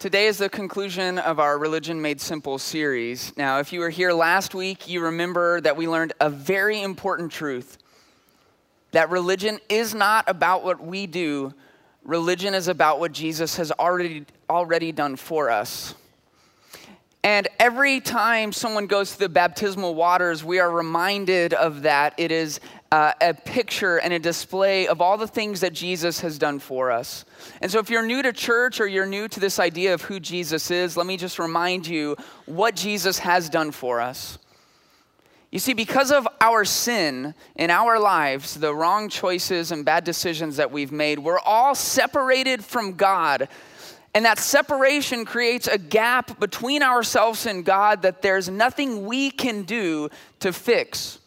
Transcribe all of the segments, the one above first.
Today is the conclusion of our Religion Made Simple series. Now, if you were here last week, you remember that we learned a very important truth that religion is not about what we do, religion is about what Jesus has already, already done for us. And every time someone goes to the baptismal waters, we are reminded of that. It is uh, a picture and a display of all the things that Jesus has done for us. And so, if you're new to church or you're new to this idea of who Jesus is, let me just remind you what Jesus has done for us. You see, because of our sin in our lives, the wrong choices and bad decisions that we've made, we're all separated from God and that separation creates a gap between ourselves and God that there's nothing we can do to fix.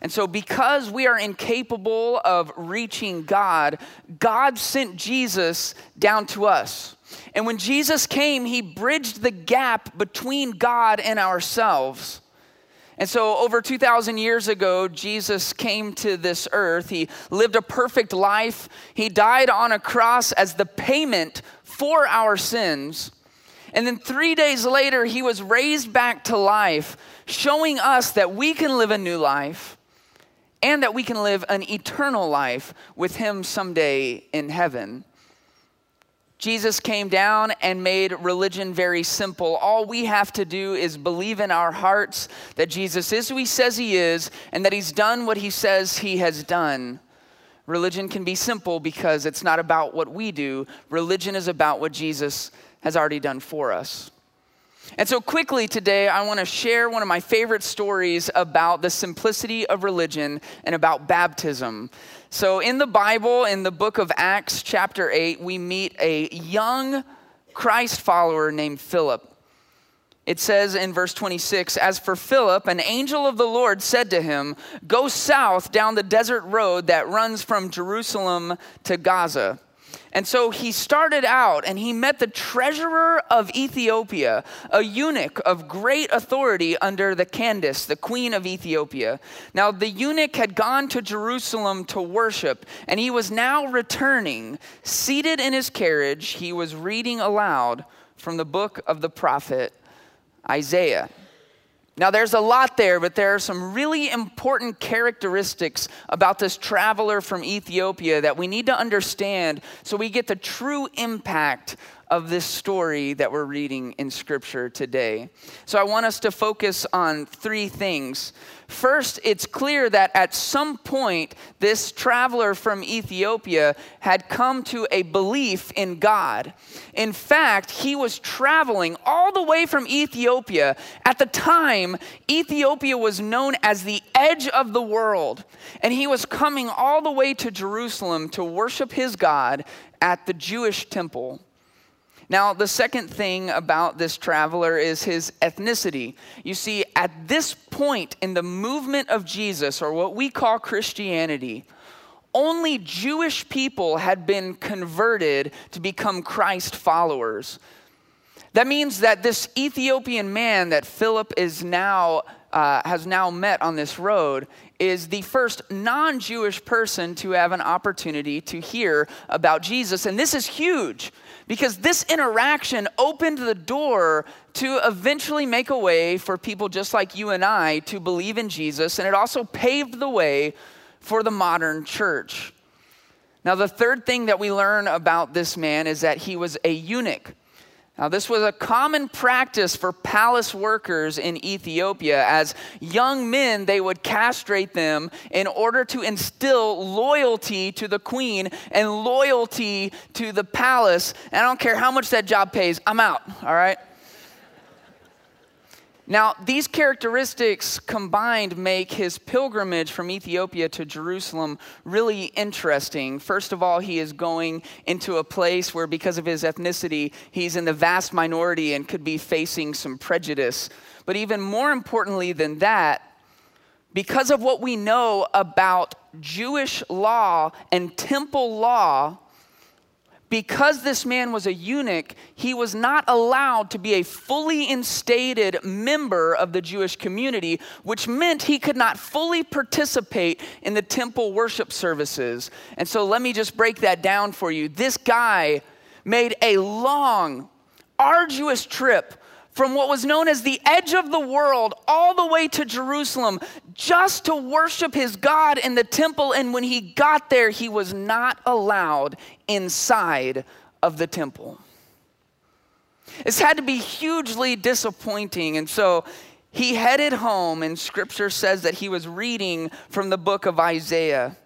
And so, because we are incapable of reaching God, God sent Jesus down to us. And when Jesus came, he bridged the gap between God and ourselves. And so, over 2,000 years ago, Jesus came to this earth. He lived a perfect life. He died on a cross as the payment for our sins. And then three days later, he was raised back to life, showing us that we can live a new life and that we can live an eternal life with him someday in heaven. Jesus came down and made religion very simple. All we have to do is believe in our hearts that Jesus is who he says he is and that he's done what he says he has done. Religion can be simple because it's not about what we do, religion is about what Jesus has already done for us. And so, quickly today, I want to share one of my favorite stories about the simplicity of religion and about baptism. So, in the Bible, in the book of Acts, chapter 8, we meet a young Christ follower named Philip. It says in verse 26 As for Philip, an angel of the Lord said to him, Go south down the desert road that runs from Jerusalem to Gaza. And so he started out and he met the treasurer of Ethiopia, a eunuch of great authority under the Candace, the queen of Ethiopia. Now, the eunuch had gone to Jerusalem to worship, and he was now returning. Seated in his carriage, he was reading aloud from the book of the prophet Isaiah. Now, there's a lot there, but there are some really important characteristics about this traveler from Ethiopia that we need to understand so we get the true impact of this story that we're reading in Scripture today. So, I want us to focus on three things. First, it's clear that at some point, this traveler from Ethiopia had come to a belief in God. In fact, he was traveling all the way from Ethiopia. At the time, Ethiopia was known as the edge of the world, and he was coming all the way to Jerusalem to worship his God at the Jewish temple. Now, the second thing about this traveler is his ethnicity. You see, at this point in the movement of Jesus, or what we call Christianity, only Jewish people had been converted to become Christ followers. That means that this Ethiopian man that Philip is now uh, has now met on this road is the first non Jewish person to have an opportunity to hear about Jesus. And this is huge because this interaction opened the door to eventually make a way for people just like you and I to believe in Jesus, and it also paved the way for the modern church. Now, the third thing that we learn about this man is that he was a eunuch. Now, this was a common practice for palace workers in Ethiopia. As young men, they would castrate them in order to instill loyalty to the queen and loyalty to the palace. And I don't care how much that job pays, I'm out, all right? Now, these characteristics combined make his pilgrimage from Ethiopia to Jerusalem really interesting. First of all, he is going into a place where, because of his ethnicity, he's in the vast minority and could be facing some prejudice. But even more importantly than that, because of what we know about Jewish law and temple law, because this man was a eunuch, he was not allowed to be a fully instated member of the Jewish community, which meant he could not fully participate in the temple worship services. And so let me just break that down for you. This guy made a long, arduous trip from what was known as the edge of the world all the way to Jerusalem just to worship his God in the temple. And when he got there, he was not allowed inside of the temple. This had to be hugely disappointing. And so he headed home, and scripture says that he was reading from the book of Isaiah.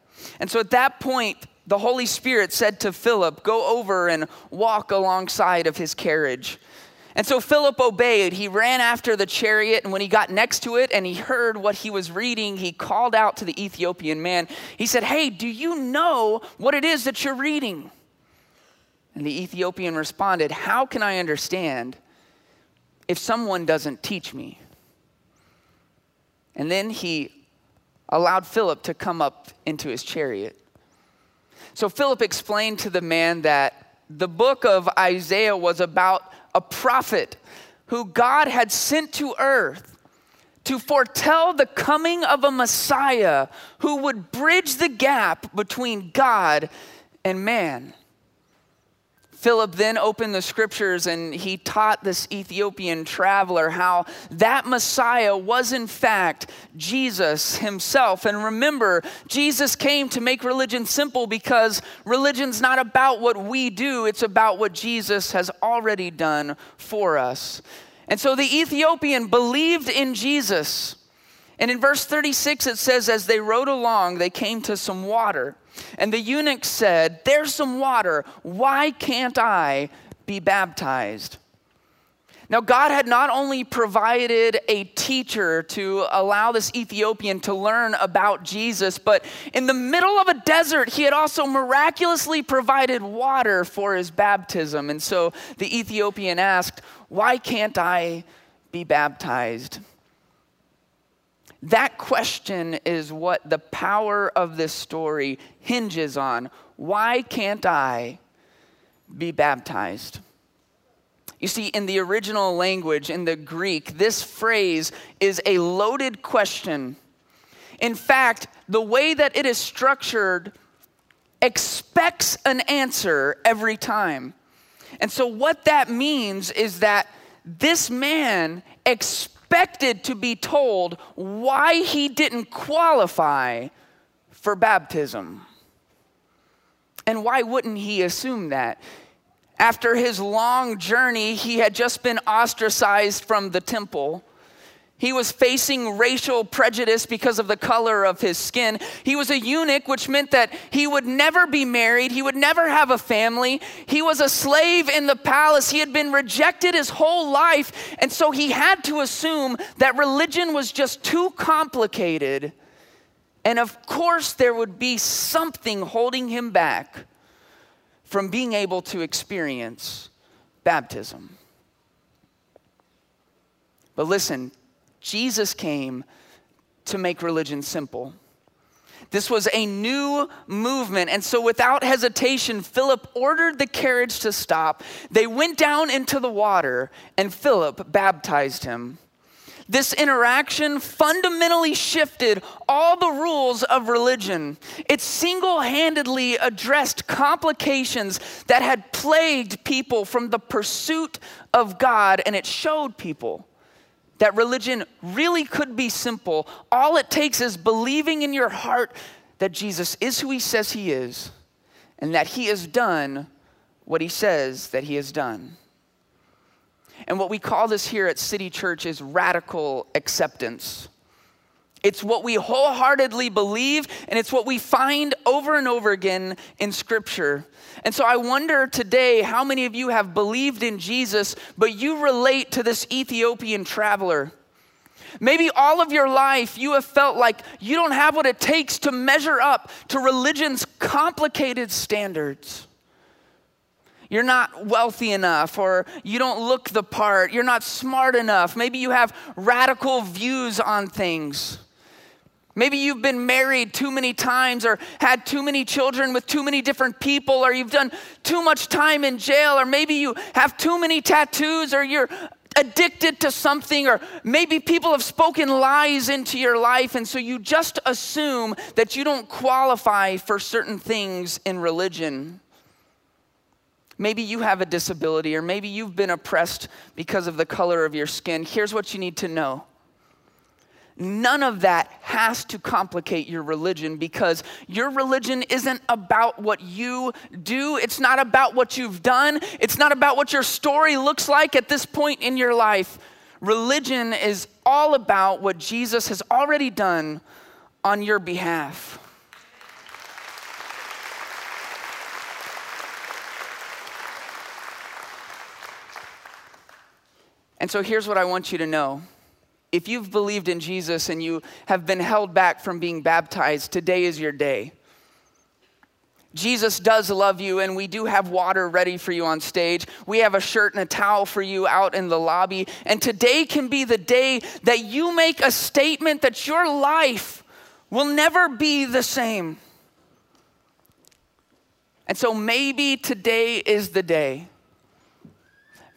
And so at that point, the Holy Spirit said to Philip, Go over and walk alongside of his carriage. And so Philip obeyed. He ran after the chariot, and when he got next to it and he heard what he was reading, he called out to the Ethiopian man. He said, Hey, do you know what it is that you're reading? And the Ethiopian responded, How can I understand if someone doesn't teach me? And then he allowed Philip to come up into his chariot. So Philip explained to the man that the book of Isaiah was about a prophet who God had sent to earth to foretell the coming of a Messiah who would bridge the gap between God and man. Philip then opened the scriptures and he taught this Ethiopian traveler how that Messiah was, in fact, Jesus himself. And remember, Jesus came to make religion simple because religion's not about what we do, it's about what Jesus has already done for us. And so the Ethiopian believed in Jesus. And in verse 36, it says, As they rode along, they came to some water. And the eunuch said, There's some water. Why can't I be baptized? Now, God had not only provided a teacher to allow this Ethiopian to learn about Jesus, but in the middle of a desert, he had also miraculously provided water for his baptism. And so the Ethiopian asked, Why can't I be baptized? That question is what the power of this story hinges on. Why can't I be baptized? You see, in the original language, in the Greek, this phrase is a loaded question. In fact, the way that it is structured expects an answer every time. And so, what that means is that this man expects expected to be told why he didn't qualify for baptism. And why wouldn't he assume that? After his long journey, he had just been ostracized from the temple. He was facing racial prejudice because of the color of his skin. He was a eunuch, which meant that he would never be married. He would never have a family. He was a slave in the palace. He had been rejected his whole life. And so he had to assume that religion was just too complicated. And of course, there would be something holding him back from being able to experience baptism. But listen, Jesus came to make religion simple. This was a new movement. And so, without hesitation, Philip ordered the carriage to stop. They went down into the water, and Philip baptized him. This interaction fundamentally shifted all the rules of religion. It single handedly addressed complications that had plagued people from the pursuit of God, and it showed people that religion really could be simple. All it takes is believing in your heart that Jesus is who he says he is and that he has done what he says that he has done. And what we call this here at City Church is radical acceptance. It's what we wholeheartedly believe, and it's what we find over and over again in Scripture. And so I wonder today how many of you have believed in Jesus, but you relate to this Ethiopian traveler. Maybe all of your life you have felt like you don't have what it takes to measure up to religion's complicated standards. You're not wealthy enough, or you don't look the part, you're not smart enough. Maybe you have radical views on things. Maybe you've been married too many times or had too many children with too many different people or you've done too much time in jail or maybe you have too many tattoos or you're addicted to something or maybe people have spoken lies into your life and so you just assume that you don't qualify for certain things in religion. Maybe you have a disability, or maybe you've been oppressed because of the color of your skin. Here's what you need to know none of that has to complicate your religion because your religion isn't about what you do. It's not about what you've done. It's not about what your story looks like at this point in your life. Religion is all about what Jesus has already done on your behalf. And so here's what I want you to know. If you've believed in Jesus and you have been held back from being baptized, today is your day. Jesus does love you, and we do have water ready for you on stage. We have a shirt and a towel for you out in the lobby. And today can be the day that you make a statement that your life will never be the same. And so maybe today is the day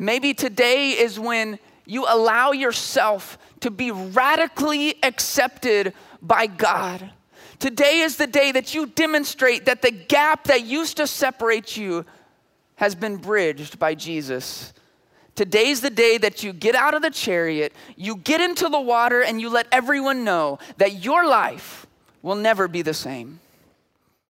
Maybe today is when you allow yourself to be radically accepted by God. Today is the day that you demonstrate that the gap that used to separate you has been bridged by Jesus. Today's the day that you get out of the chariot, you get into the water, and you let everyone know that your life will never be the same.